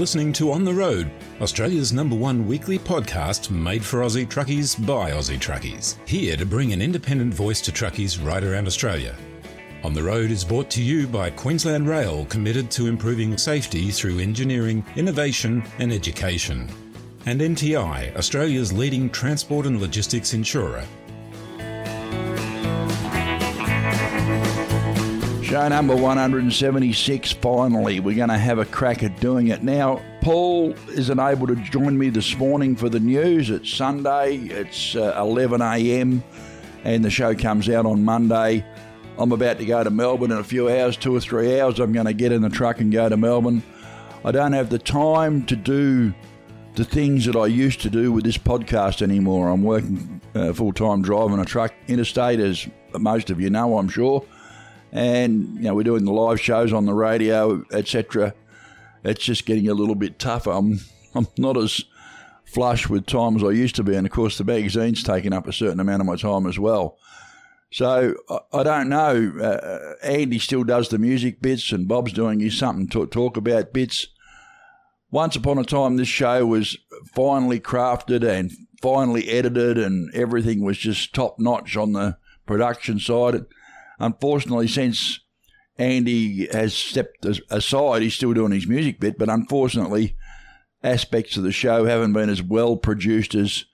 listening to On the Road, Australia's number one weekly podcast made for Aussie truckies by Aussie truckies. Here to bring an independent voice to truckies right around Australia. On the Road is brought to you by Queensland Rail, committed to improving safety through engineering, innovation, and education. And NTI, Australia's leading transport and logistics insurer. Show number 176, finally. We're going to have a crack at doing it. Now, Paul isn't able to join me this morning for the news. It's Sunday, it's uh, 11 a.m., and the show comes out on Monday. I'm about to go to Melbourne in a few hours, two or three hours. I'm going to get in the truck and go to Melbourne. I don't have the time to do the things that I used to do with this podcast anymore. I'm working uh, full time driving a truck interstate, as most of you know, I'm sure and you know we're doing the live shows on the radio, etc. It's just getting a little bit tougher. I'm I'm not as flush with time as I used to be, and of course the magazine's taking up a certain amount of my time as well. So I, I don't know. Uh, Andy still does the music bits, and Bob's doing his something to talk about bits. Once upon a time, this show was finally crafted and finally edited, and everything was just top notch on the production side. Unfortunately, since Andy has stepped aside, he's still doing his music bit, but unfortunately, aspects of the show haven't been as well produced as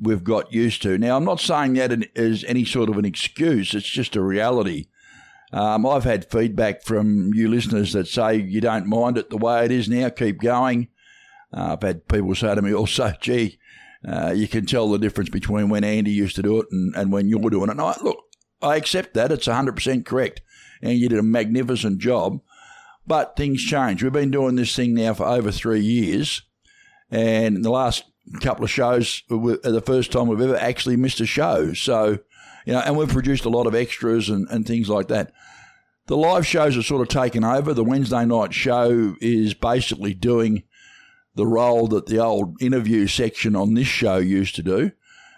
we've got used to. Now, I'm not saying that as any sort of an excuse, it's just a reality. Um, I've had feedback from you listeners that say you don't mind it the way it is now, keep going. Uh, I've had people say to me also, gee, uh, you can tell the difference between when Andy used to do it and, and when you're doing it. And I, look, I accept that. It's 100% correct. And you did a magnificent job. But things change. We've been doing this thing now for over three years. And the last couple of shows the first time we've ever actually missed a show. So, you know, and we've produced a lot of extras and, and things like that. The live shows are sort of taken over. The Wednesday night show is basically doing the role that the old interview section on this show used to do.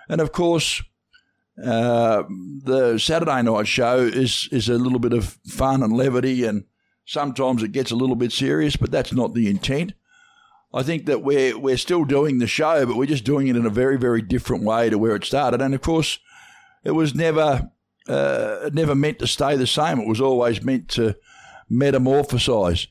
And of course, uh, the Saturday night show is is a little bit of fun and levity, and sometimes it gets a little bit serious, but that's not the intent. I think that we're we're still doing the show, but we're just doing it in a very very different way to where it started. And of course, it was never uh, never meant to stay the same. It was always meant to metamorphosize.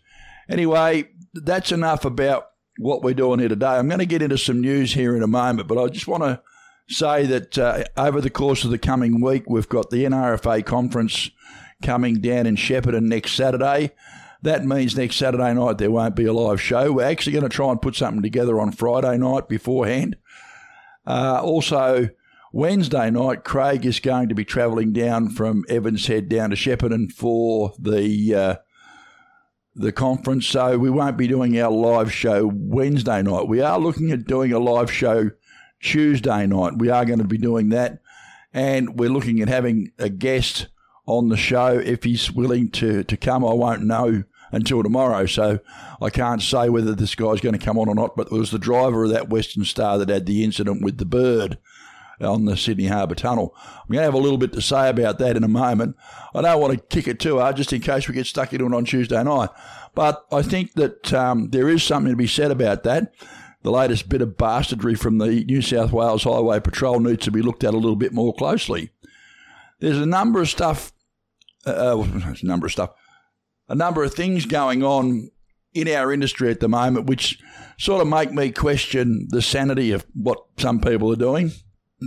Anyway, that's enough about what we're doing here today. I'm going to get into some news here in a moment, but I just want to say that uh, over the course of the coming week, we've got the NRFA conference coming down in Shepparton next Saturday. That means next Saturday night there won't be a live show. We're actually going to try and put something together on Friday night beforehand. Uh, also, Wednesday night, Craig is going to be travelling down from Evans Head down to Shepparton for the uh, the conference. So we won't be doing our live show Wednesday night. We are looking at doing a live show Tuesday night. We are going to be doing that. And we're looking at having a guest on the show if he's willing to, to come. I won't know until tomorrow, so I can't say whether this guy's going to come on or not. But it was the driver of that Western Star that had the incident with the bird on the Sydney Harbour Tunnel. I'm going to have a little bit to say about that in a moment. I don't want to kick it too hard just in case we get stuck into it on Tuesday night. But I think that um, there is something to be said about that the latest bit of bastardry from the New South Wales Highway Patrol needs to be looked at a little bit more closely. There's a number of stuff, uh, a number of stuff, a number of things going on in our industry at the moment which sort of make me question the sanity of what some people are doing.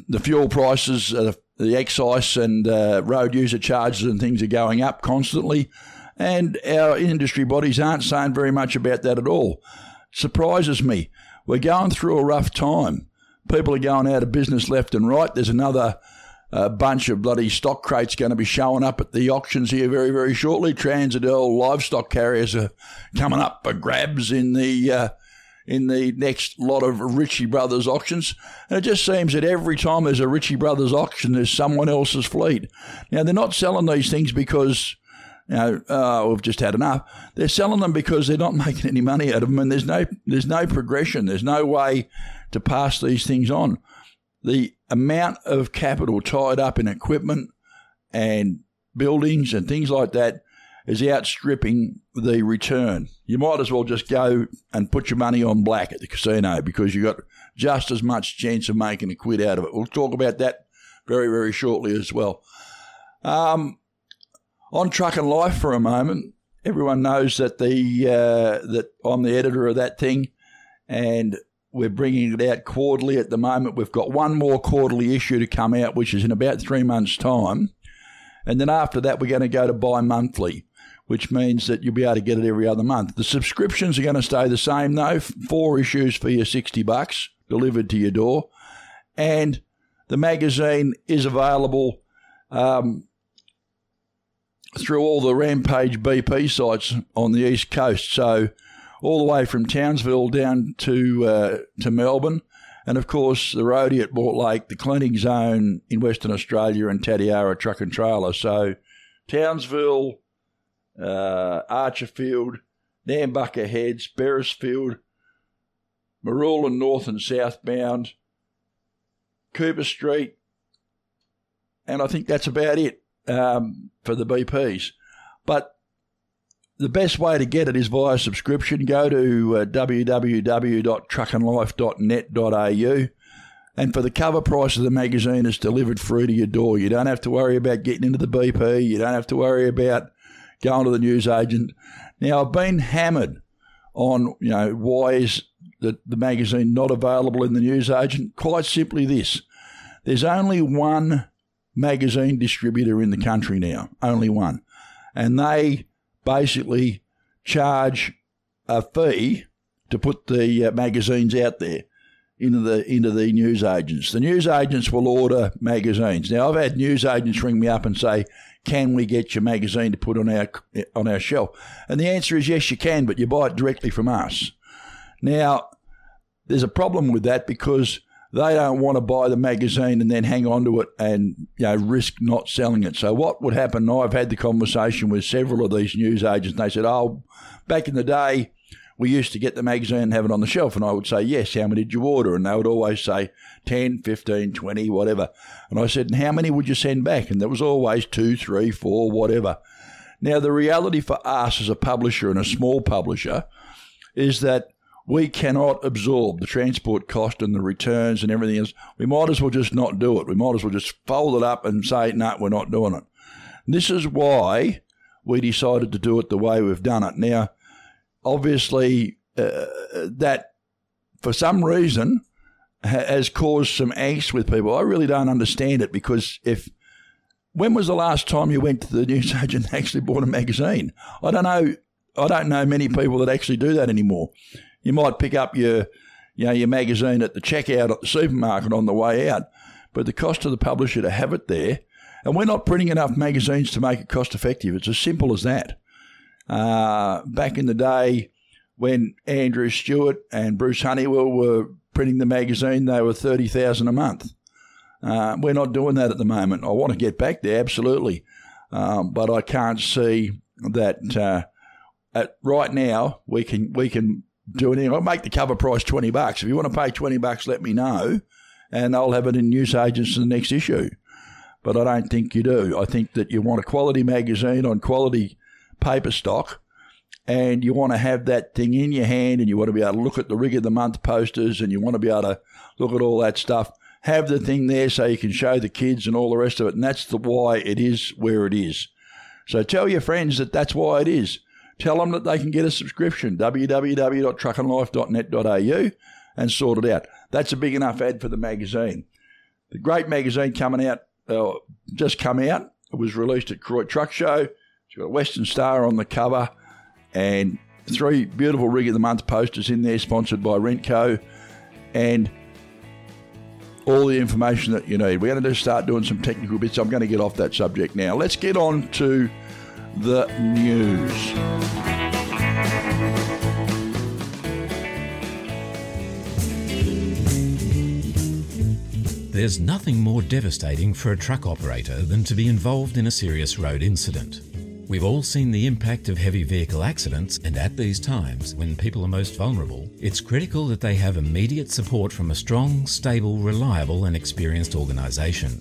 The fuel prices, uh, the excise and uh, road user charges and things are going up constantly, and our industry bodies aren't saying very much about that at all. Surprises me. We're going through a rough time. People are going out of business left and right. There's another uh, bunch of bloody stock crates going to be showing up at the auctions here very, very shortly. Transitel livestock carriers are coming up for grabs in the uh, in the next lot of Ritchie Brothers auctions. And it just seems that every time there's a Ritchie Brothers auction, there's someone else's fleet. Now they're not selling these things because know, oh, we've just had enough. They're selling them because they're not making any money out of them, and there's no there's no progression. There's no way to pass these things on. The amount of capital tied up in equipment and buildings and things like that, is outstripping the return. You might as well just go and put your money on black at the casino because you've got just as much chance of making a quid out of it. We'll talk about that very, very shortly as well. Um, on Truckin' Life for a moment, everyone knows that the uh, that I'm the editor of that thing, and we're bringing it out quarterly at the moment. We've got one more quarterly issue to come out, which is in about three months' time. And then after that, we're going to go to bi monthly, which means that you'll be able to get it every other month. The subscriptions are going to stay the same, though. Four issues for your 60 bucks delivered to your door. And the magazine is available um, through all the Rampage BP sites on the East Coast. So, all the way from Townsville down to uh, to Melbourne, and of course the roadie at Mortlake, the cleaning zone in Western Australia, and Tatiara Truck and Trailer. So Townsville, uh, Archerfield, Nambucca Heads, Beresfield, Marulan North and Southbound, Cooper Street, and I think that's about it um, for the BPs. But the best way to get it is via subscription. Go to uh, www.truckandlife.net.au. And for the cover price of the magazine, it's delivered free to your door. You don't have to worry about getting into the BP. You don't have to worry about going to the newsagent. Now, I've been hammered on, you know, why is the, the magazine not available in the newsagent? Quite simply this. There's only one magazine distributor in the country now, only one. And they basically charge a fee to put the uh, magazines out there into the into the news agents. The news agents will order magazines. Now I've had news agents ring me up and say, "Can we get your magazine to put on our on our shelf?" And the answer is yes, you can, but you buy it directly from us. Now, there's a problem with that because they don't want to buy the magazine and then hang on to it and you know risk not selling it. So what would happen? I've had the conversation with several of these news agents. And they said, "Oh, back in the day, we used to get the magazine and have it on the shelf." And I would say, "Yes, how many did you order?" And they would always say 10, 15, 20, whatever. And I said, "And how many would you send back?" And there was always two, three, four, whatever. Now the reality for us as a publisher and a small publisher is that we cannot absorb the transport cost and the returns and everything else. We might as well just not do it. We might as well just fold it up and say, no, we're not doing it. This is why we decided to do it the way we've done it. Now, obviously, uh, that for some reason has caused some angst with people. I really don't understand it because if when was the last time you went to the newsagent and actually bought a magazine? I don't know. I don't know many people that actually do that anymore. You might pick up your, you know, your magazine at the checkout at the supermarket on the way out, but the cost of the publisher to have it there, and we're not printing enough magazines to make it cost effective. It's as simple as that. Uh, back in the day, when Andrew Stewart and Bruce Honeywell were printing the magazine, they were thirty thousand a month. Uh, we're not doing that at the moment. I want to get back there, absolutely, um, but I can't see that uh, at right now we can we can do anything. I'll make the cover price 20 bucks. If you want to pay 20 bucks, let me know and I'll have it in newsagents in the next issue. But I don't think you do. I think that you want a quality magazine on quality paper stock and you want to have that thing in your hand and you want to be able to look at the rig of the month posters and you want to be able to look at all that stuff. Have the thing there so you can show the kids and all the rest of it. And that's the why it is where it is. So tell your friends that that's why it is. Tell them that they can get a subscription, www.truckandlife.net.au, and sort it out. That's a big enough ad for the magazine. The great magazine coming out, uh, just come out. It was released at Croy Truck Show. It's got a Western Star on the cover and three beautiful Rig of the Month posters in there, sponsored by Rentco, and all the information that you need. We're going to start doing some technical bits. I'm going to get off that subject now. Let's get on to the news. There's nothing more devastating for a truck operator than to be involved in a serious road incident. We've all seen the impact of heavy vehicle accidents, and at these times, when people are most vulnerable, it's critical that they have immediate support from a strong, stable, reliable, and experienced organisation.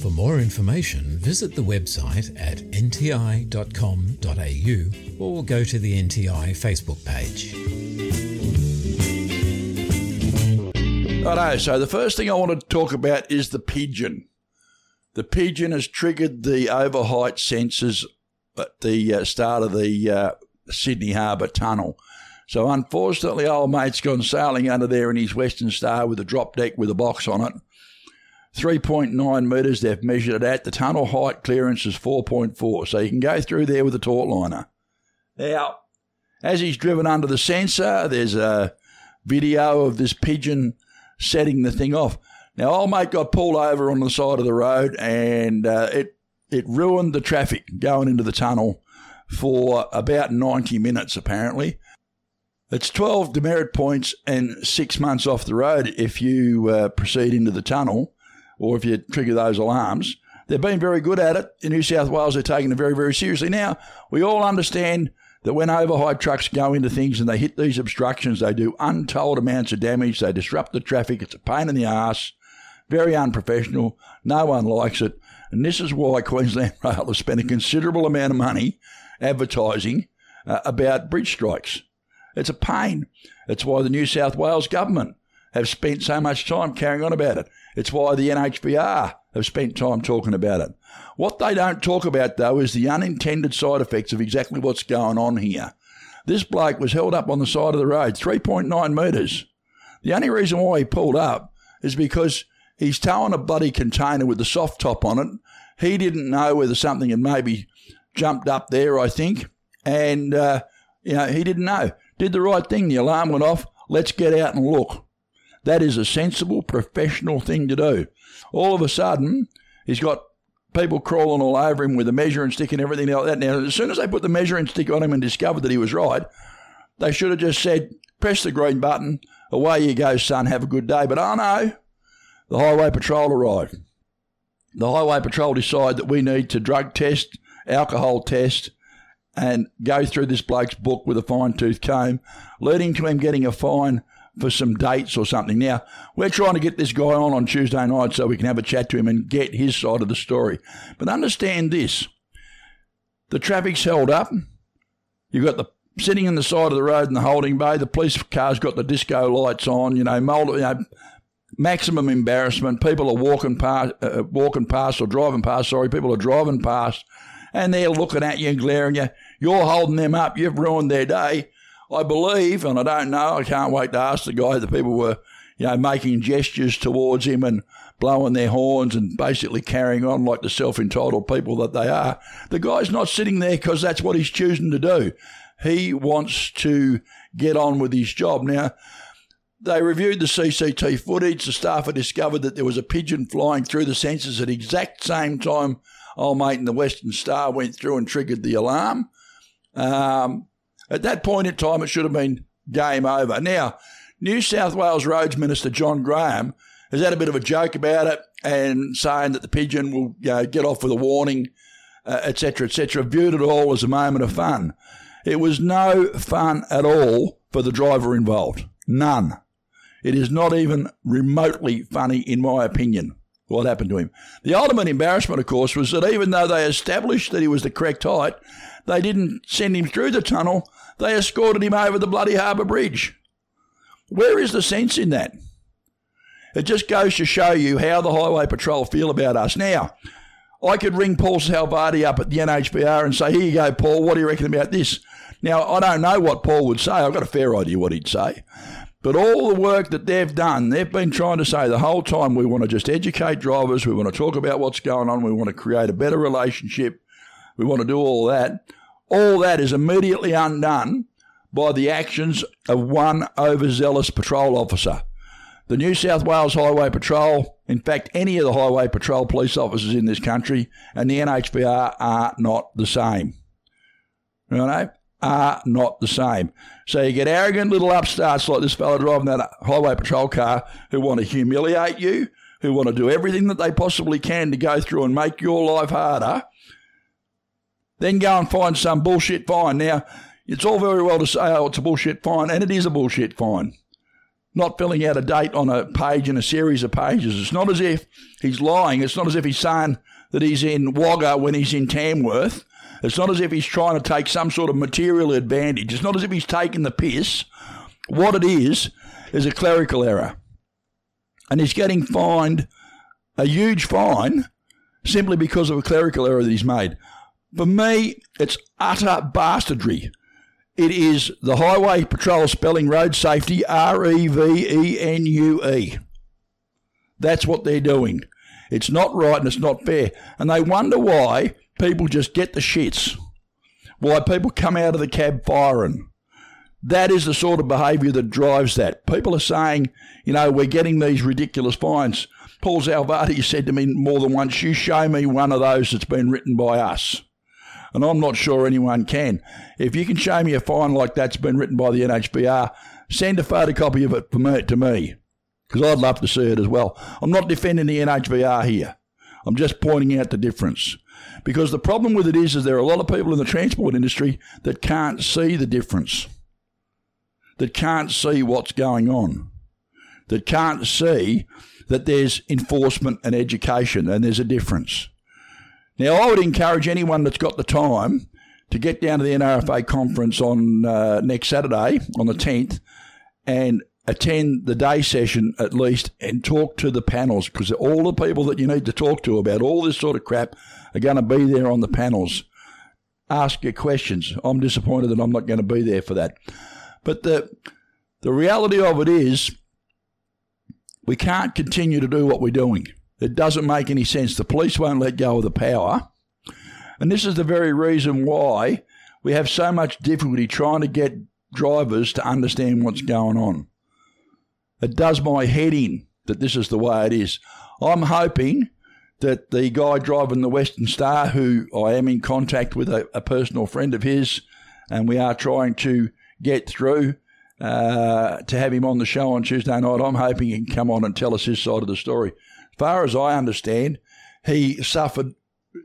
For more information, visit the website at nti.com.au or go to the NTI Facebook page. Righto, so the first thing I want to talk about is the pigeon. The pigeon has triggered the overheight sensors at the uh, start of the uh, Sydney Harbour Tunnel. So unfortunately, old mate's gone sailing under there in his Western Star with a drop deck with a box on it. 3.9 metres they've measured it at. The tunnel height clearance is 4.4, so you can go through there with a taut liner. Now, as he's driven under the sensor, there's a video of this pigeon setting the thing off. Now, old mate got pulled over on the side of the road and uh, it, it ruined the traffic going into the tunnel for about 90 minutes, apparently. It's 12 demerit points and six months off the road if you uh, proceed into the tunnel or if you trigger those alarms. They've been very good at it. In New South Wales, they're taking it very, very seriously. Now, we all understand that when overheight trucks go into things and they hit these obstructions, they do untold amounts of damage. They disrupt the traffic. It's a pain in the ass, very unprofessional. No one likes it. And this is why Queensland Rail has spent a considerable amount of money advertising uh, about bridge strikes. It's a pain. It's why the New South Wales government have spent so much time carrying on about it. It's why the NHVR have spent time talking about it. What they don't talk about, though, is the unintended side effects of exactly what's going on here. This bloke was held up on the side of the road, 3.9 metres. The only reason why he pulled up is because he's towing a bloody container with the soft top on it. He didn't know whether something had maybe jumped up there, I think, and uh, you know he didn't know. Did the right thing. The alarm went off. Let's get out and look. That is a sensible, professional thing to do. All of a sudden, he's got people crawling all over him with a measuring stick and everything like that. Now, as soon as they put the measuring stick on him and discovered that he was right, they should have just said, press the green button, away you go, son, have a good day. But oh no, the Highway Patrol arrived. The Highway Patrol decide that we need to drug test, alcohol test, and go through this bloke's book with a fine tooth comb, leading to him getting a fine for some dates or something. Now, we're trying to get this guy on on Tuesday night so we can have a chat to him and get his side of the story. But understand this the traffic's held up. You've got the sitting in the side of the road in the holding bay. The police car's got the disco lights on. You know, mold, you know maximum embarrassment. People are walking past, uh, walking past or driving past. Sorry, people are driving past, and they're looking at you and glaring at you. You're holding them up. You've ruined their day. I believe, and I don't know, I can't wait to ask the guy, the people were, you know, making gestures towards him and blowing their horns and basically carrying on like the self entitled people that they are. The guy's not sitting there because that's what he's choosing to do. He wants to get on with his job. Now, they reviewed the CCT footage. The staff had discovered that there was a pigeon flying through the sensors at exact same time old mate in the Western Star went through and triggered the alarm. Um, at that point in time, it should have been game over. Now, New South Wales Roads Minister John Graham has had a bit of a joke about it and saying that the pigeon will you know, get off with a warning, etc., uh, etc. Et viewed it all as a moment of fun. It was no fun at all for the driver involved. None. It is not even remotely funny, in my opinion, what happened to him. The ultimate embarrassment, of course, was that even though they established that he was the correct height, they didn't send him through the tunnel. They escorted him over the bloody Harbour Bridge. Where is the sense in that? It just goes to show you how the Highway Patrol feel about us. Now, I could ring Paul Salvati up at the NHVR and say, Here you go, Paul, what do you reckon about this? Now, I don't know what Paul would say. I've got a fair idea what he'd say. But all the work that they've done, they've been trying to say the whole time we want to just educate drivers, we want to talk about what's going on, we want to create a better relationship, we want to do all that. All that is immediately undone by the actions of one overzealous patrol officer. The New South Wales Highway Patrol In fact, any of the highway patrol police officers in this country and the NHVR are not the same. You know, are not the same. So you get arrogant little upstarts like this fellow driving that highway patrol car who want to humiliate you, who want to do everything that they possibly can to go through and make your life harder. Then go and find some bullshit fine. Now, it's all very well to say, oh, it's a bullshit fine, and it is a bullshit fine not filling out a date on a page in a series of pages. It's not as if he's lying. It's not as if he's saying that he's in Wagga when he's in Tamworth. It's not as if he's trying to take some sort of material advantage. It's not as if he's taking the piss. What it is, is a clerical error. And he's getting fined a huge fine simply because of a clerical error that he's made. For me, it's utter bastardry. It is the Highway Patrol spelling road safety R E V E N U E. That's what they're doing. It's not right and it's not fair. And they wonder why people just get the shits, why people come out of the cab firing. That is the sort of behaviour that drives that. People are saying, you know, we're getting these ridiculous fines. Paul Salvati said to me more than once, you show me one of those that's been written by us and I'm not sure anyone can. If you can show me a fine like that's been written by the NHVR, send a photocopy of it me, to me, because I'd love to see it as well. I'm not defending the NHVR here. I'm just pointing out the difference. Because the problem with it is, is there are a lot of people in the transport industry that can't see the difference, that can't see what's going on, that can't see that there's enforcement and education and there's a difference. Now, I would encourage anyone that's got the time to get down to the NRFA conference on uh, next Saturday, on the 10th, and attend the day session at least and talk to the panels because all the people that you need to talk to about all this sort of crap are going to be there on the panels. Ask your questions. I'm disappointed that I'm not going to be there for that. But the the reality of it is we can't continue to do what we're doing. It doesn't make any sense. The police won't let go of the power. And this is the very reason why we have so much difficulty trying to get drivers to understand what's going on. It does my head in that this is the way it is. I'm hoping that the guy driving the Western Star, who I am in contact with, a, a personal friend of his, and we are trying to get through uh, to have him on the show on Tuesday night. I'm hoping he can come on and tell us his side of the story As far as I understand, he suffered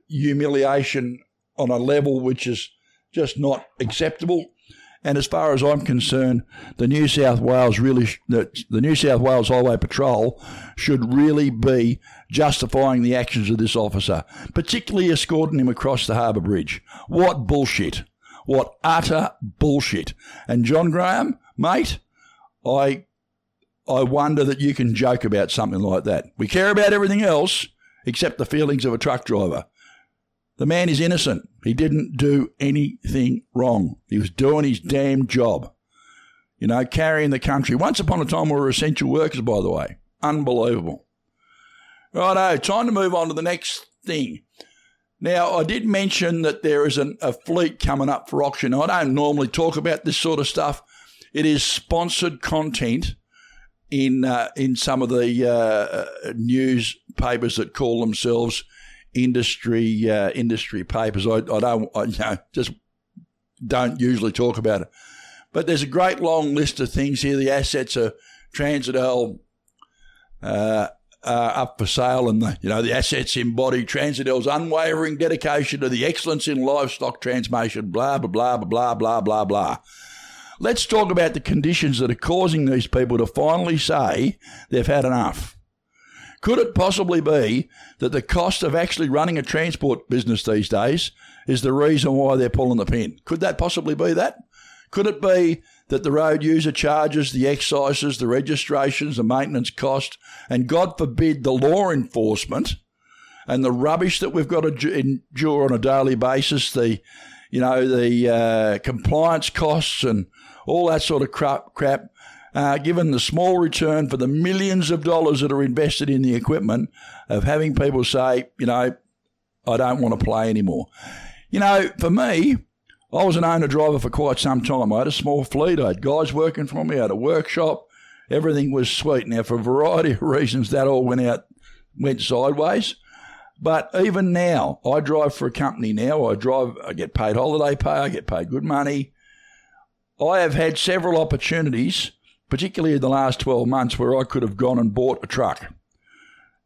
humiliation on a level which is just not acceptable. And as far as I'm concerned, the New South Wales really, the, the New South Wales Highway Patrol should really be justifying the actions of this officer, particularly escorting him across the Harbour Bridge. What bullshit! What utter bullshit! And John Graham, mate, I I wonder that you can joke about something like that. We care about everything else except the feelings of a truck driver. The man is innocent. He didn't do anything wrong. He was doing his damn job. You know, carrying the country. Once upon a time, we were essential workers, by the way. Unbelievable. Righto, time to move on to the next thing. Now, I did mention that there is an, a fleet coming up for auction. I don't normally talk about this sort of stuff. It is sponsored content in uh, in some of the uh, newspapers that call themselves industry uh, industry papers. I, I don't I, you know just don't usually talk about it, but there's a great long list of things here. The assets are Transitell. Uh, uh, up for sale, and the you know the assets embody Transitell's unwavering dedication to the excellence in livestock transmission. Blah blah blah blah blah blah blah. Let's talk about the conditions that are causing these people to finally say they've had enough. Could it possibly be that the cost of actually running a transport business these days is the reason why they're pulling the pin? Could that possibly be that? Could it be that the road user charges, the excises, the registrations, the maintenance cost, and God forbid the law enforcement and the rubbish that we've got to endure on a daily basis, the you know the uh, compliance costs and all that sort of crap, crap uh, given the small return for the millions of dollars that are invested in the equipment of having people say, you know, I don't want to play anymore. You know, for me, I was an owner driver for quite some time. I had a small fleet. I had guys working for me. I had a workshop. Everything was sweet. Now, for a variety of reasons, that all went out went sideways. But even now, I drive for a company now. I drive, I get paid holiday pay, I get paid good money. I have had several opportunities, particularly in the last 12 months, where I could have gone and bought a truck.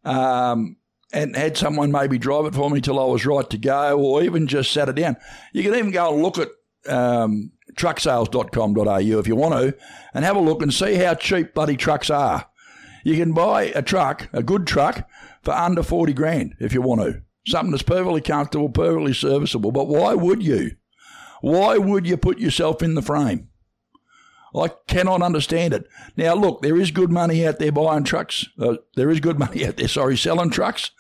Um, and had someone maybe drive it for me till I was right to go, or even just sat it down. You can even go and look at um, trucksales.com.au if you want to, and have a look and see how cheap bloody trucks are. You can buy a truck, a good truck, for under 40 grand if you want to. Something that's perfectly comfortable, perfectly serviceable. But why would you? Why would you put yourself in the frame? I cannot understand it. Now, look, there is good money out there buying trucks. Uh, there is good money out there, sorry, selling trucks.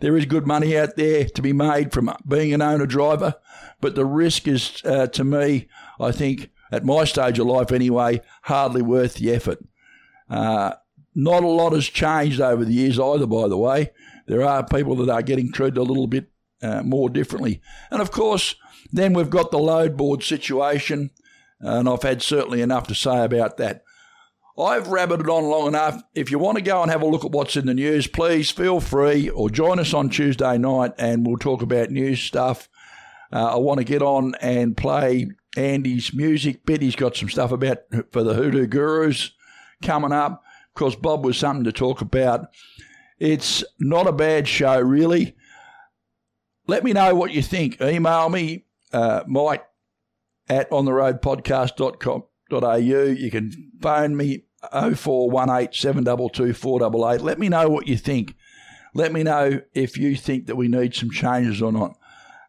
There is good money out there to be made from being an owner driver. But the risk is, uh, to me, I think, at my stage of life anyway, hardly worth the effort. Uh, not a lot has changed over the years either, by the way. There are people that are getting treated a little bit uh, more differently. And of course, then we've got the load board situation and I've had certainly enough to say about that. I've rabbited on long enough. If you want to go and have a look at what's in the news, please feel free or join us on Tuesday night and we'll talk about news stuff. Uh, I want to get on and play Andy's music bit. He's got some stuff about for the Hoodoo Gurus coming up. Of course, Bob was something to talk about. It's not a bad show, really. Let me know what you think. Email me, uh, Mike at ontheroadpodcast.com.au. You can phone me 0418 722 488. Let me know what you think. Let me know if you think that we need some changes or not.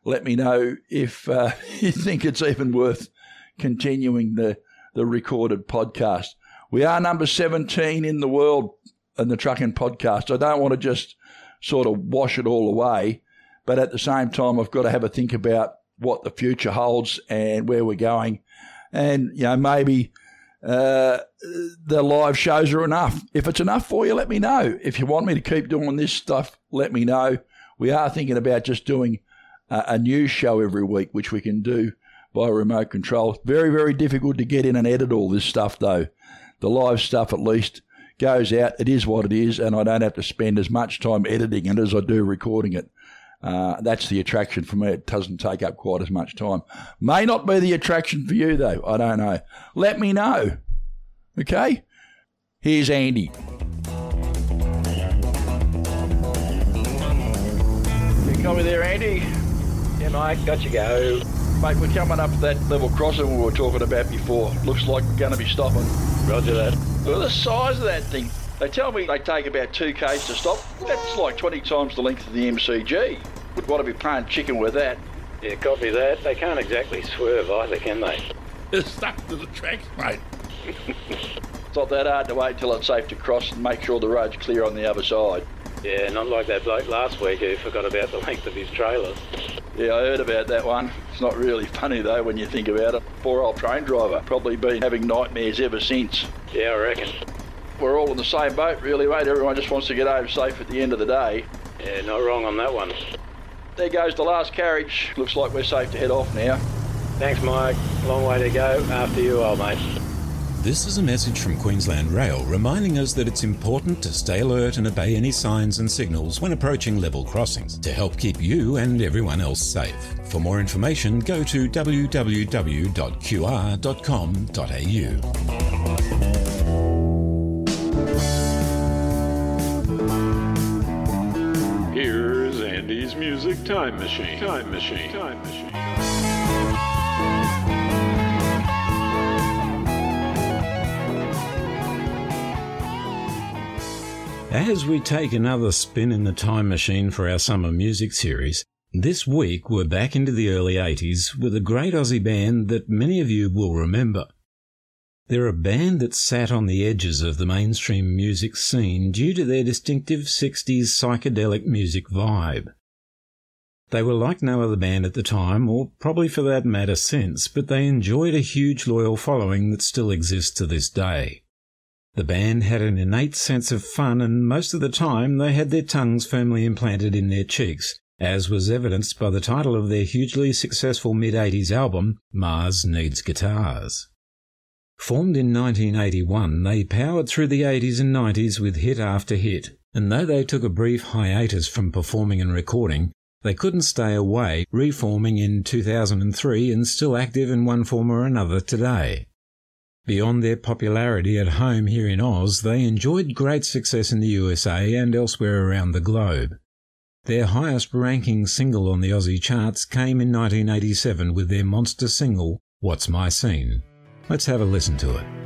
Let me know if uh, you think it's even worth continuing the, the recorded podcast. We are number 17 in the world in the trucking podcast. I don't want to just sort of wash it all away, but at the same time, I've got to have a think about what the future holds and where we're going. And, you know, maybe uh, the live shows are enough. If it's enough for you, let me know. If you want me to keep doing this stuff, let me know. We are thinking about just doing a, a show every week, which we can do by remote control. Very, very difficult to get in and edit all this stuff, though. The live stuff, at least, goes out. It is what it is, and I don't have to spend as much time editing it as I do recording it. Uh, that's the attraction for me. It doesn't take up quite as much time. May not be the attraction for you, though. I don't know. Let me know. Okay? Here's Andy. You got me there, Andy? Yeah, mate, got you go. Mate, we're coming up that level crossing we were talking about before. Looks like we're going to be stopping. Roger that. Look at the size of that thing. They tell me they take about two k's to stop. That's like 20 times the length of the MCG. Would want to be playing chicken with that. Yeah, copy that. They can't exactly swerve either, can they? They're stuck to the tracks, mate. it's not that hard to wait till it's safe to cross and make sure the road's clear on the other side. Yeah, not like that bloke last week who forgot about the length of his trailer. Yeah, I heard about that one. It's not really funny though when you think about it. Poor old train driver, probably been having nightmares ever since. Yeah, I reckon we're all in the same boat, really, mate. Everyone just wants to get home safe at the end of the day. Yeah, not wrong on that one. There goes the last carriage. Looks like we're safe to head off now. Thanks, Mike. Long way to go. After you, old mate. This is a message from Queensland Rail reminding us that it's important to stay alert and obey any signs and signals when approaching level crossings to help keep you and everyone else safe. For more information, go to www.qr.com.au. Music Time Machine. Time Machine. Time Machine. As we take another spin in the time machine for our summer music series, this week we're back into the early 80s with a great Aussie band that many of you will remember. They're a band that sat on the edges of the mainstream music scene due to their distinctive 60s psychedelic music vibe. They were like no other band at the time, or probably for that matter since, but they enjoyed a huge loyal following that still exists to this day. The band had an innate sense of fun, and most of the time they had their tongues firmly implanted in their cheeks, as was evidenced by the title of their hugely successful mid 80s album, Mars Needs Guitars. Formed in 1981, they powered through the 80s and 90s with hit after hit, and though they took a brief hiatus from performing and recording, they couldn't stay away, reforming in 2003 and still active in one form or another today. Beyond their popularity at home here in Oz, they enjoyed great success in the USA and elsewhere around the globe. Their highest ranking single on the Aussie charts came in 1987 with their monster single, What's My Scene? Let's have a listen to it.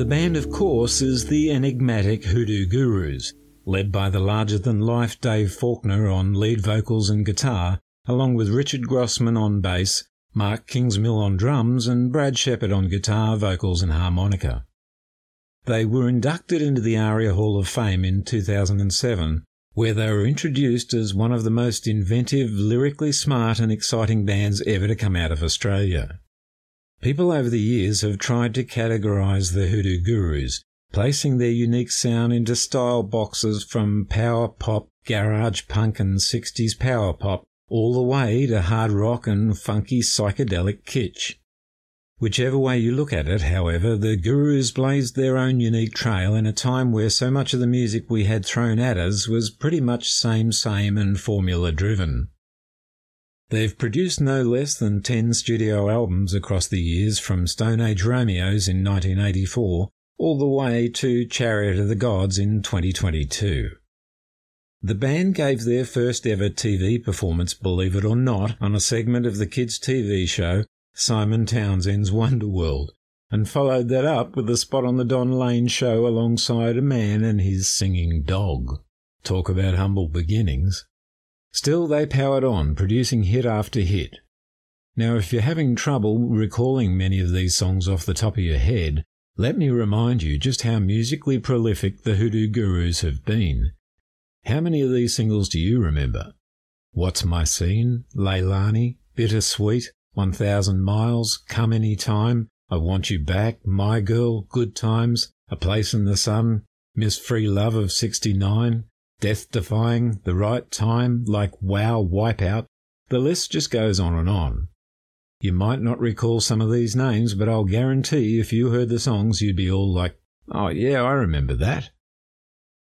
The band, of course, is the enigmatic Hoodoo Gurus, led by the larger than life Dave Faulkner on lead vocals and guitar, along with Richard Grossman on bass, Mark Kingsmill on drums, and Brad Shepherd on guitar, vocals, and harmonica. They were inducted into the ARIA Hall of Fame in 2007, where they were introduced as one of the most inventive, lyrically smart, and exciting bands ever to come out of Australia. People over the years have tried to categorize the Hoodoo Gurus, placing their unique sound into style boxes from power pop, garage punk, and 60s power pop, all the way to hard rock and funky psychedelic kitsch. Whichever way you look at it, however, the Gurus blazed their own unique trail in a time where so much of the music we had thrown at us was pretty much same same and formula driven. They've produced no less than 10 studio albums across the years from Stone Age Romeos in 1984 all the way to Chariot of the Gods in 2022. The band gave their first ever TV performance, believe it or not, on a segment of the kids' TV show Simon Townsend's Wonderworld, and followed that up with a spot on the Don Lane show alongside a man and his singing dog. Talk about humble beginnings. Still, they powered on, producing hit after hit. Now, if you're having trouble recalling many of these songs off the top of your head, let me remind you just how musically prolific the Hoodoo Gurus have been. How many of these singles do you remember? What's My Scene, Leilani, Bittersweet, 1000 Miles, Come Any Time, I Want You Back, My Girl, Good Times, A Place in the Sun, Miss Free Love of 69, Death Defying, The Right Time, like Wow Wipeout. The list just goes on and on. You might not recall some of these names, but I'll guarantee if you heard the songs, you'd be all like, oh yeah, I remember that.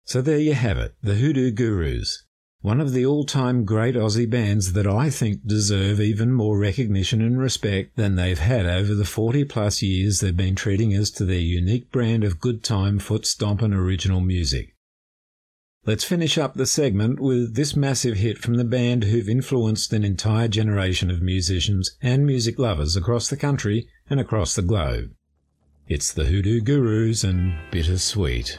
So there you have it, the Hoodoo Gurus one of the all time great Aussie bands that I think deserve even more recognition and respect than they've had over the 40 plus years they've been treating us to their unique brand of good time foot stomping original music. Let's finish up the segment with this massive hit from the band who've influenced an entire generation of musicians and music lovers across the country and across the globe. It's the Hoodoo Gurus and Bittersweet.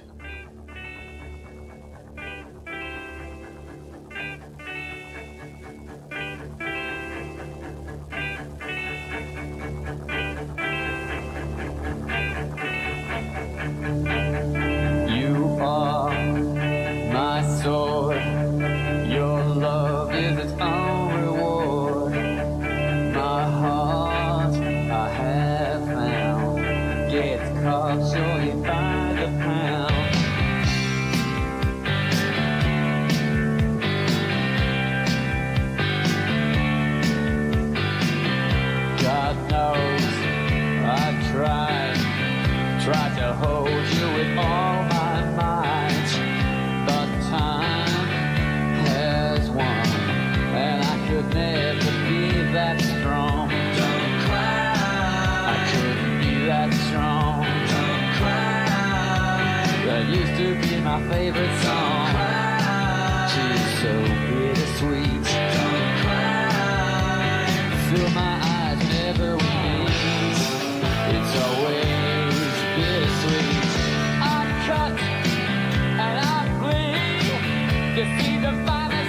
You see the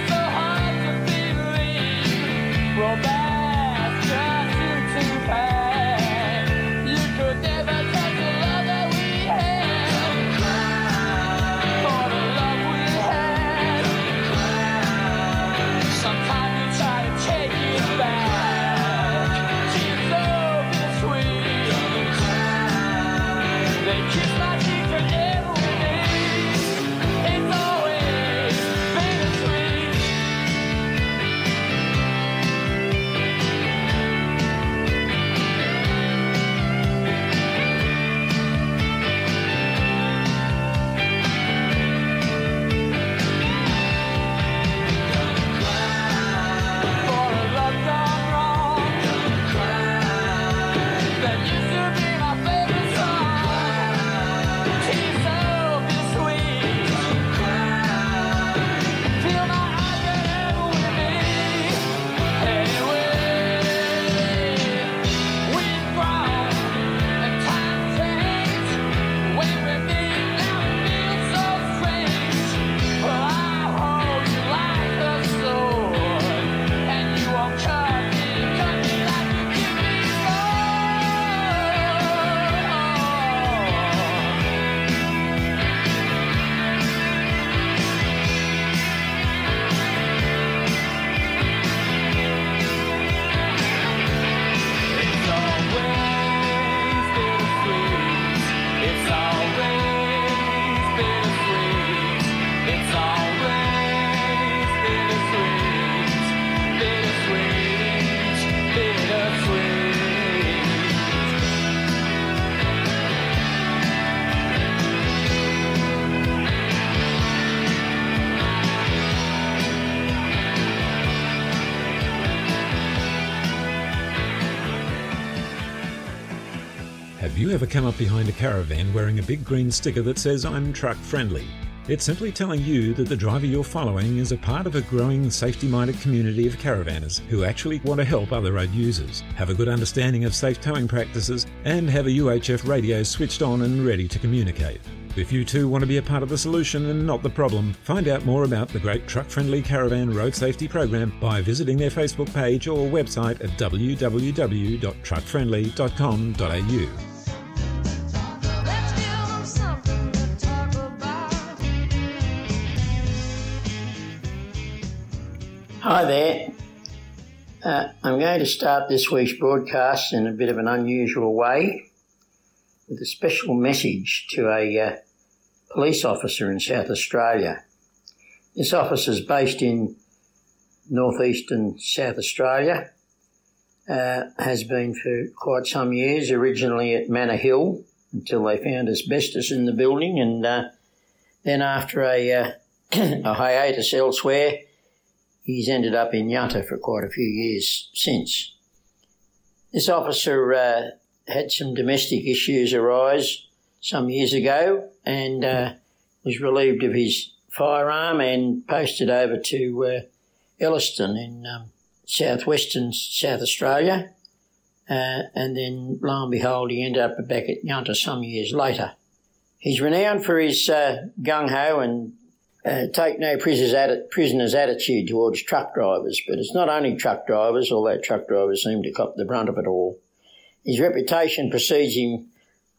so hard to believe. Come up behind a caravan wearing a big green sticker that says, I'm truck friendly? It's simply telling you that the driver you're following is a part of a growing safety minded community of caravanners who actually want to help other road users, have a good understanding of safe towing practices, and have a UHF radio switched on and ready to communicate. If you too want to be a part of the solution and not the problem, find out more about the great truck friendly caravan road safety program by visiting their Facebook page or website at www.truckfriendly.com.au. Hi there. Uh, I'm going to start this week's broadcast in a bit of an unusual way with a special message to a uh, police officer in South Australia. This officer is based in northeastern South Australia, uh, has been for quite some years, originally at Manna Hill until they found asbestos in the building, and uh, then after a, uh, a hiatus elsewhere, he's ended up in Yunta for quite a few years since. This officer uh, had some domestic issues arise some years ago and uh, was relieved of his firearm and posted over to uh, Elliston in um, southwestern South Australia. Uh, and then, lo and behold, he ended up back at Yunta some years later. He's renowned for his uh, gung ho and uh, take no prisoners, atti- prisoners attitude towards truck drivers, but it's not only truck drivers, although truck drivers seem to cop the brunt of it all. His reputation precedes him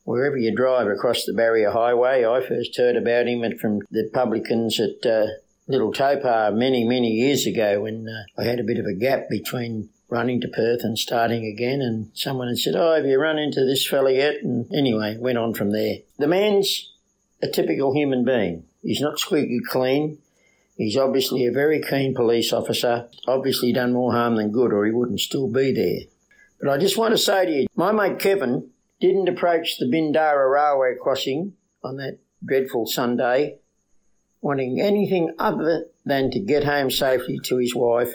wherever you drive across the Barrier Highway. I first heard about him from the publicans at uh, Little Topar many, many years ago when uh, I had a bit of a gap between running to Perth and starting again, and someone had said, Oh, have you run into this fella yet? And anyway, went on from there. The man's a typical human being. He's not squeaky clean. He's obviously a very keen police officer, obviously done more harm than good, or he wouldn't still be there. But I just want to say to you, my mate Kevin didn't approach the Bindarrah railway crossing on that dreadful Sunday wanting anything other than to get home safely to his wife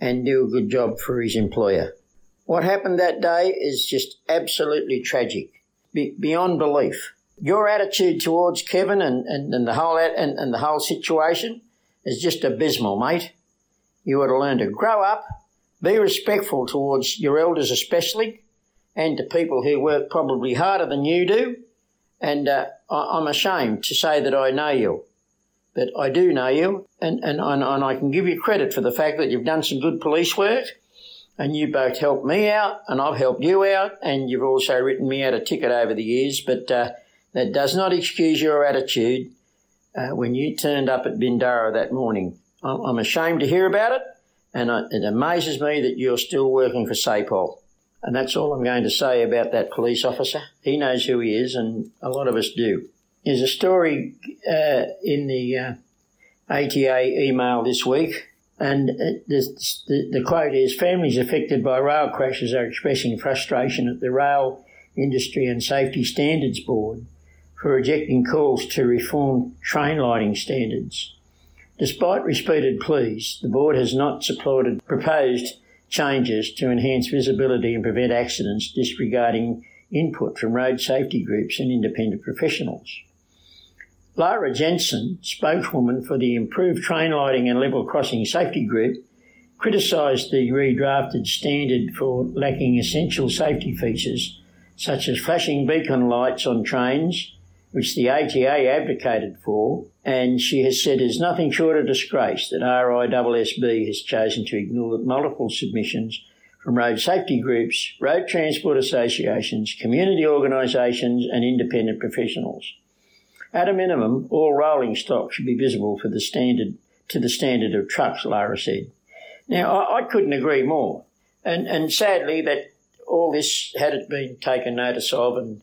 and do a good job for his employer. What happened that day is just absolutely tragic, beyond belief. Your attitude towards Kevin and, and, and the whole and, and the whole situation is just abysmal, mate. You ought to learn to grow up, be respectful towards your elders especially, and to people who work probably harder than you do. And uh, I'm ashamed to say that I know you, but I do know you, and, and, and I can give you credit for the fact that you've done some good police work, and you both helped me out, and I've helped you out, and you've also written me out a ticket over the years, but uh, that does not excuse your attitude uh, when you turned up at Bindarrah that morning. I'm ashamed to hear about it, and it amazes me that you're still working for SAPOL. And that's all I'm going to say about that police officer. He knows who he is, and a lot of us do. There's a story uh, in the uh, ATA email this week, and uh, the, the quote is Families affected by rail crashes are expressing frustration at the Rail Industry and Safety Standards Board for rejecting calls to reform train lighting standards. Despite repeated pleas, the board has not supported proposed changes to enhance visibility and prevent accidents, disregarding input from road safety groups and independent professionals. Lara Jensen, spokeswoman for the Improved Train Lighting and Level Crossing Safety Group, criticised the redrafted standard for lacking essential safety features such as flashing beacon lights on trains, which the ATA advocated for, and she has said is nothing short of disgrace that RISSB has chosen to ignore multiple submissions from road safety groups, road transport associations, community organisations, and independent professionals. At a minimum, all rolling stock should be visible for the standard to the standard of trucks, Lara said. Now, I, I couldn't agree more. And, and sadly, that all this, had it been taken notice of and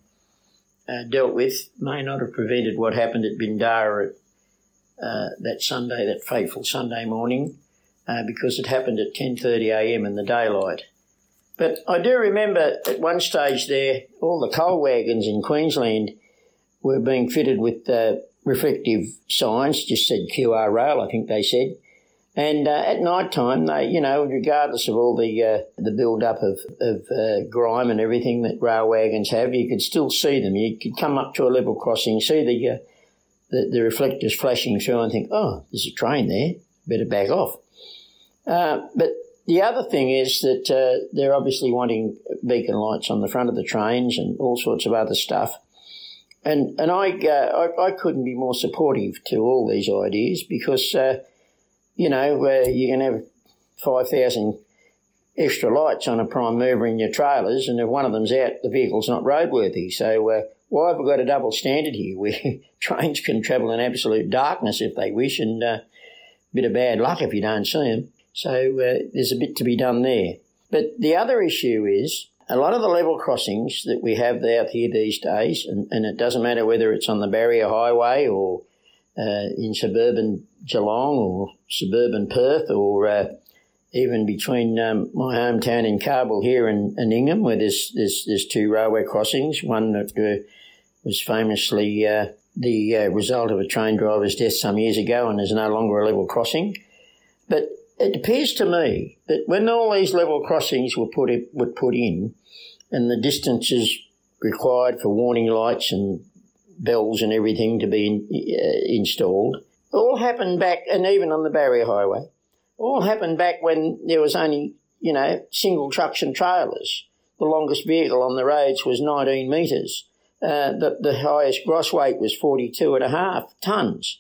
uh, dealt with may not have prevented what happened at Bindarrah uh, that Sunday, that fateful Sunday morning, uh, because it happened at 10:30 a.m. in the daylight. But I do remember at one stage there, all the coal wagons in Queensland were being fitted with uh, reflective signs, just said QR rail, I think they said, And uh, at night time, they, you know, regardless of all the uh, the build up of, of uh, grime and everything that rail wagons have, you could still see them. You could come up to a level crossing, see the uh, the, the, reflectors flashing through, and think, "Oh, there's a train there. Better back off." Uh, but the other thing is that uh, they're obviously wanting beacon lights on the front of the trains and all sorts of other stuff. And and I I, I, couldn't be more supportive to all these ideas because uh, you know uh, you can have five thousand extra lights on a prime mover in your trailers, and if one of them's out, the vehicle's not roadworthy. So uh, why have we got a double standard here where trains can travel in absolute darkness if they wish, and a uh, bit of bad luck if you don't see them. So uh, there's a bit to be done there. But the other issue is a lot of the level crossings that we have out here these days, and, and it doesn't matter whether it's on the Barrier Highway or uh, in suburban Geelong or suburban Perth or uh, even between um, my hometown in Cardwell here and, and, Ingham, where there's, there's, there's two railway crossings, one that uh, was famously uh, the uh, result of a train driver's death some years ago and is no longer a level crossing. But it appears to me that when all these level crossings were put in, were put in, and the distances required for warning lights and bells and everything to be in, uh, installed, all happened back, and even on the barrier highway, all happened back when there was only you know single trucks and trailers. The longest vehicle on the roads was 19 metres. Uh, the, the highest gross weight was 42 and a half tonnes.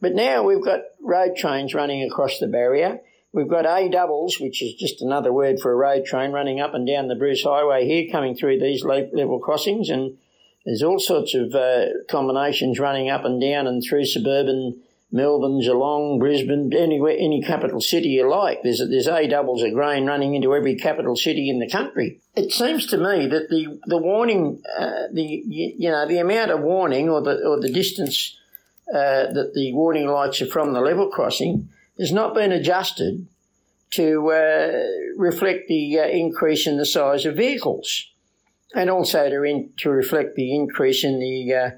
But now we've got road trains running across the barrier. We've got A doubles, which is just another word for a road train running up and down the Bruce Highway here, coming through these level crossings. And there's all sorts of uh, combinations running up and down and through suburban Melbourne, Geelong, Brisbane, anywhere, any capital city you like. There's, there's A doubles of grain running into every capital city in the country. It seems to me that the, the warning, uh, the, you know, the amount of warning or the, or the distance uh, that the warning lights are from the level crossing has not been adjusted to uh, reflect the uh, increase in the size of vehicles, and also to in, to reflect the increase in the uh,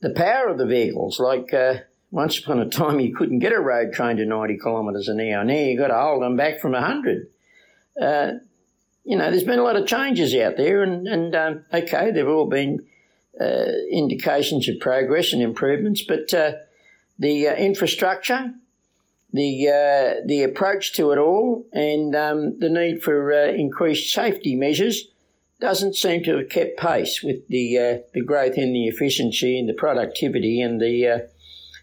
the power of the vehicles. Like uh, once upon a time, you couldn't get a road train to ninety kilometres an hour. Now you got to hold them back from hundred. you know, there's been a lot of changes out there, and, and um, okay, they've all been uh, indications of progress and improvements, but uh, the uh, infrastructure, the uh, the approach to it all, and um, the need for uh, increased safety measures doesn't seem to have kept pace with the uh, the growth in the efficiency and the productivity and the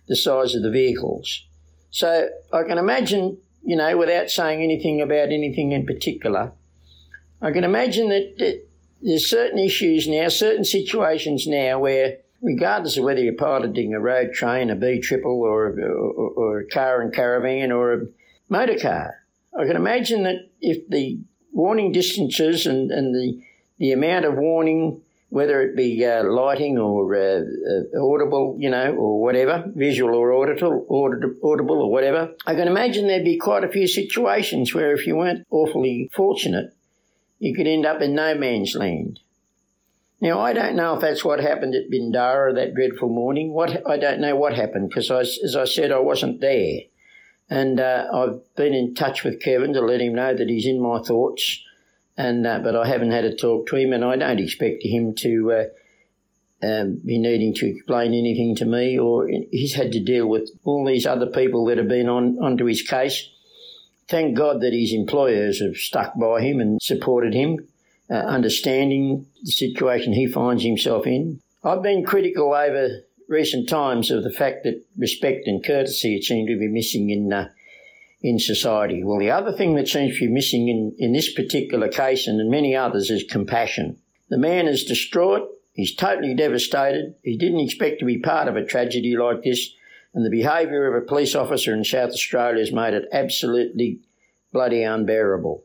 the size of the vehicles. So I can imagine, you know, without saying anything about anything in particular, I can imagine that, that there's certain issues now, certain situations now where, regardless of whether you're piloting a road train, a B triple, or, or, or a car and caravan, or a motor car, I can imagine that if the warning distances and, and the the amount of warning, whether it be uh, lighting or uh, uh, audible, you know, or whatever, visual or audible, audible or whatever, I can imagine there'd be quite a few situations where if you weren't awfully fortunate, you could end up in no man's land. Now, I don't know if that's what happened at Bindarrah that dreadful morning. What I don't know what happened because, as I said, I wasn't there. And uh, I've been in touch with Kevin to let him know that he's in my thoughts. And uh, but I haven't had a talk to him, and I don't expect him to uh, um, be needing to explain anything to me. Or he's had to deal with all these other people that have been on onto his case thank God that his employers have stuck by him and supported him, uh, understanding the situation he finds himself in. I've been critical over recent times of the fact that respect and courtesy seem to be missing in uh, in society. Well, the other thing that seems to be missing in, in this particular case and in many others is compassion. The man is distraught. He's totally devastated. He didn't expect to be part of a tragedy like this and the behaviour of a police officer in South Australia has made it absolutely bloody unbearable.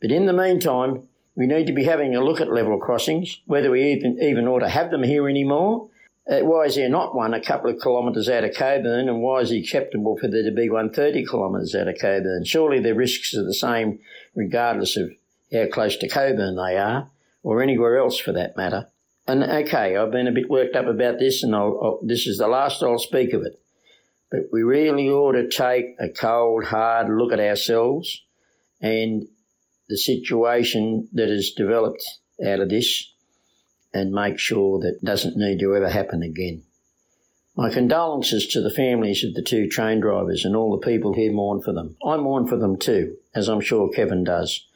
But in the meantime, we need to be having a look at level crossings, whether we even, even ought to have them here anymore. Why is there not one a couple of kilometres out of Cockburn, and why is it acceptable for there to be one 30 kilometres out of Cockburn? Surely the risks are the same regardless of how close to Cockburn they are, or anywhere else for that matter. And okay, I've been a bit worked up about this, and I'll, I'll, this is the last I'll speak of it. But we really ought to take a cold, hard look at ourselves and the situation that has developed out of this and make sure that doesn't need to ever happen again. My condolences to the families of the two train drivers and all the people who mourn for them. I mourn for them too, as I'm sure Kevin does.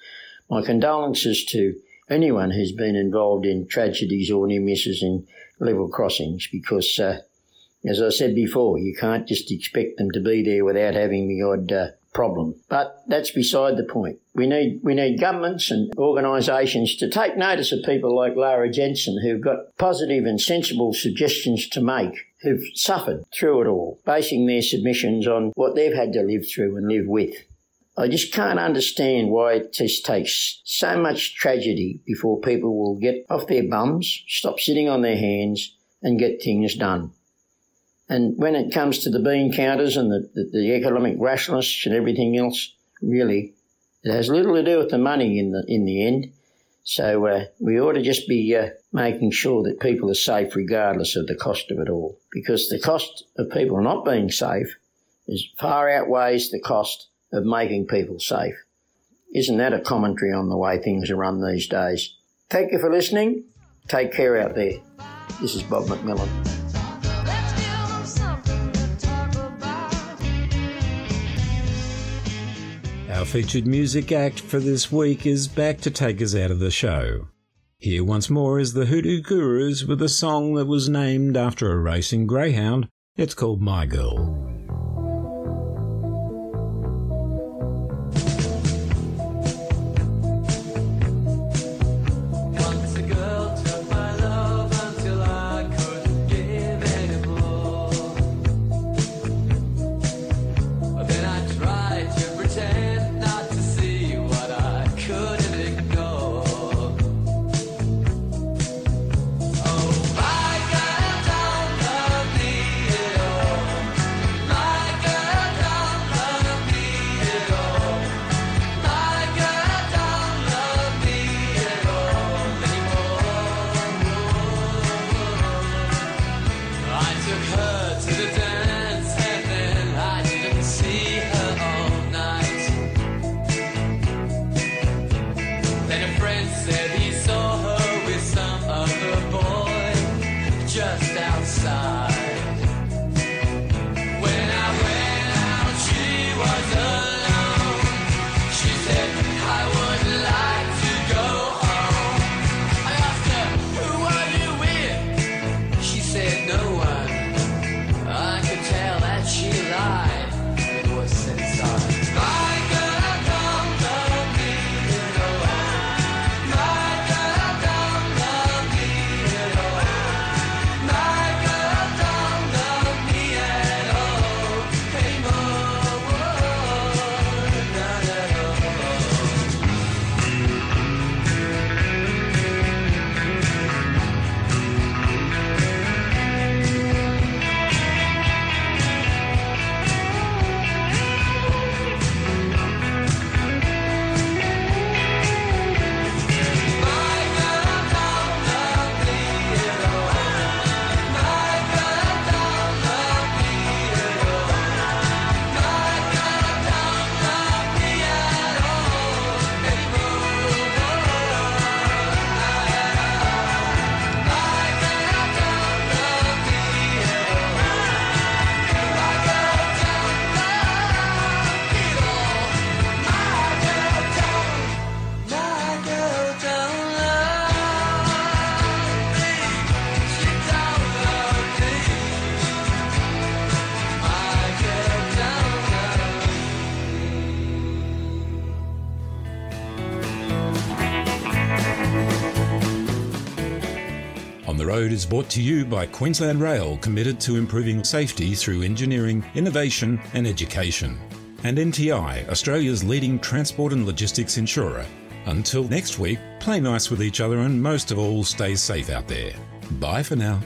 My condolences to anyone who's been involved in tragedies or near misses in level crossings because, uh, as I said before, you can't just expect them to be there without having the odd uh, problem. But that's beside the point. We need we need governments and organisations to take notice of people like Lara Jensen who've got positive and sensible suggestions to make, who've suffered through it all, basing their submissions on what they've had to live through and live with. I just can't understand why it just takes so much tragedy before people will get off their bums, stop sitting on their hands, and get things done. And when it comes to the bean counters and the, the, the economic rationalists and everything else, really, it has little to do with the money in the in the end. So uh, we ought to just be uh, making sure that people are safe regardless of the cost of it all, because the cost of people not being safe is far outweighs the cost of making people safe. Isn't that a commentary on the way things are run these days? Thank you for listening. Take care out there. This is Bob McMillan. Our featured music act for this week is back to take us out of the show. Here once more is the Hoodoo Gurus with a song that was named after a racing greyhound. It's called My Girl. Is brought to you by Queensland Rail, committed to improving safety through engineering, innovation, and education. And NTI, Australia's leading transport and logistics insurer. Until next week, play nice with each other and most of all, stay safe out there. Bye for now.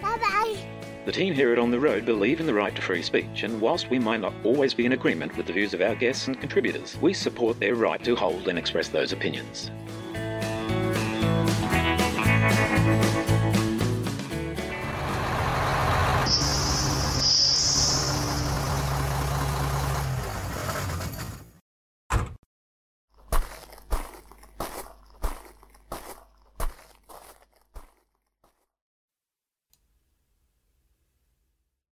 Bye bye. The team here at On the Road believe in the right to free speech, and whilst we might not always be in agreement with the views of our guests and contributors, we support their right to hold and express those opinions.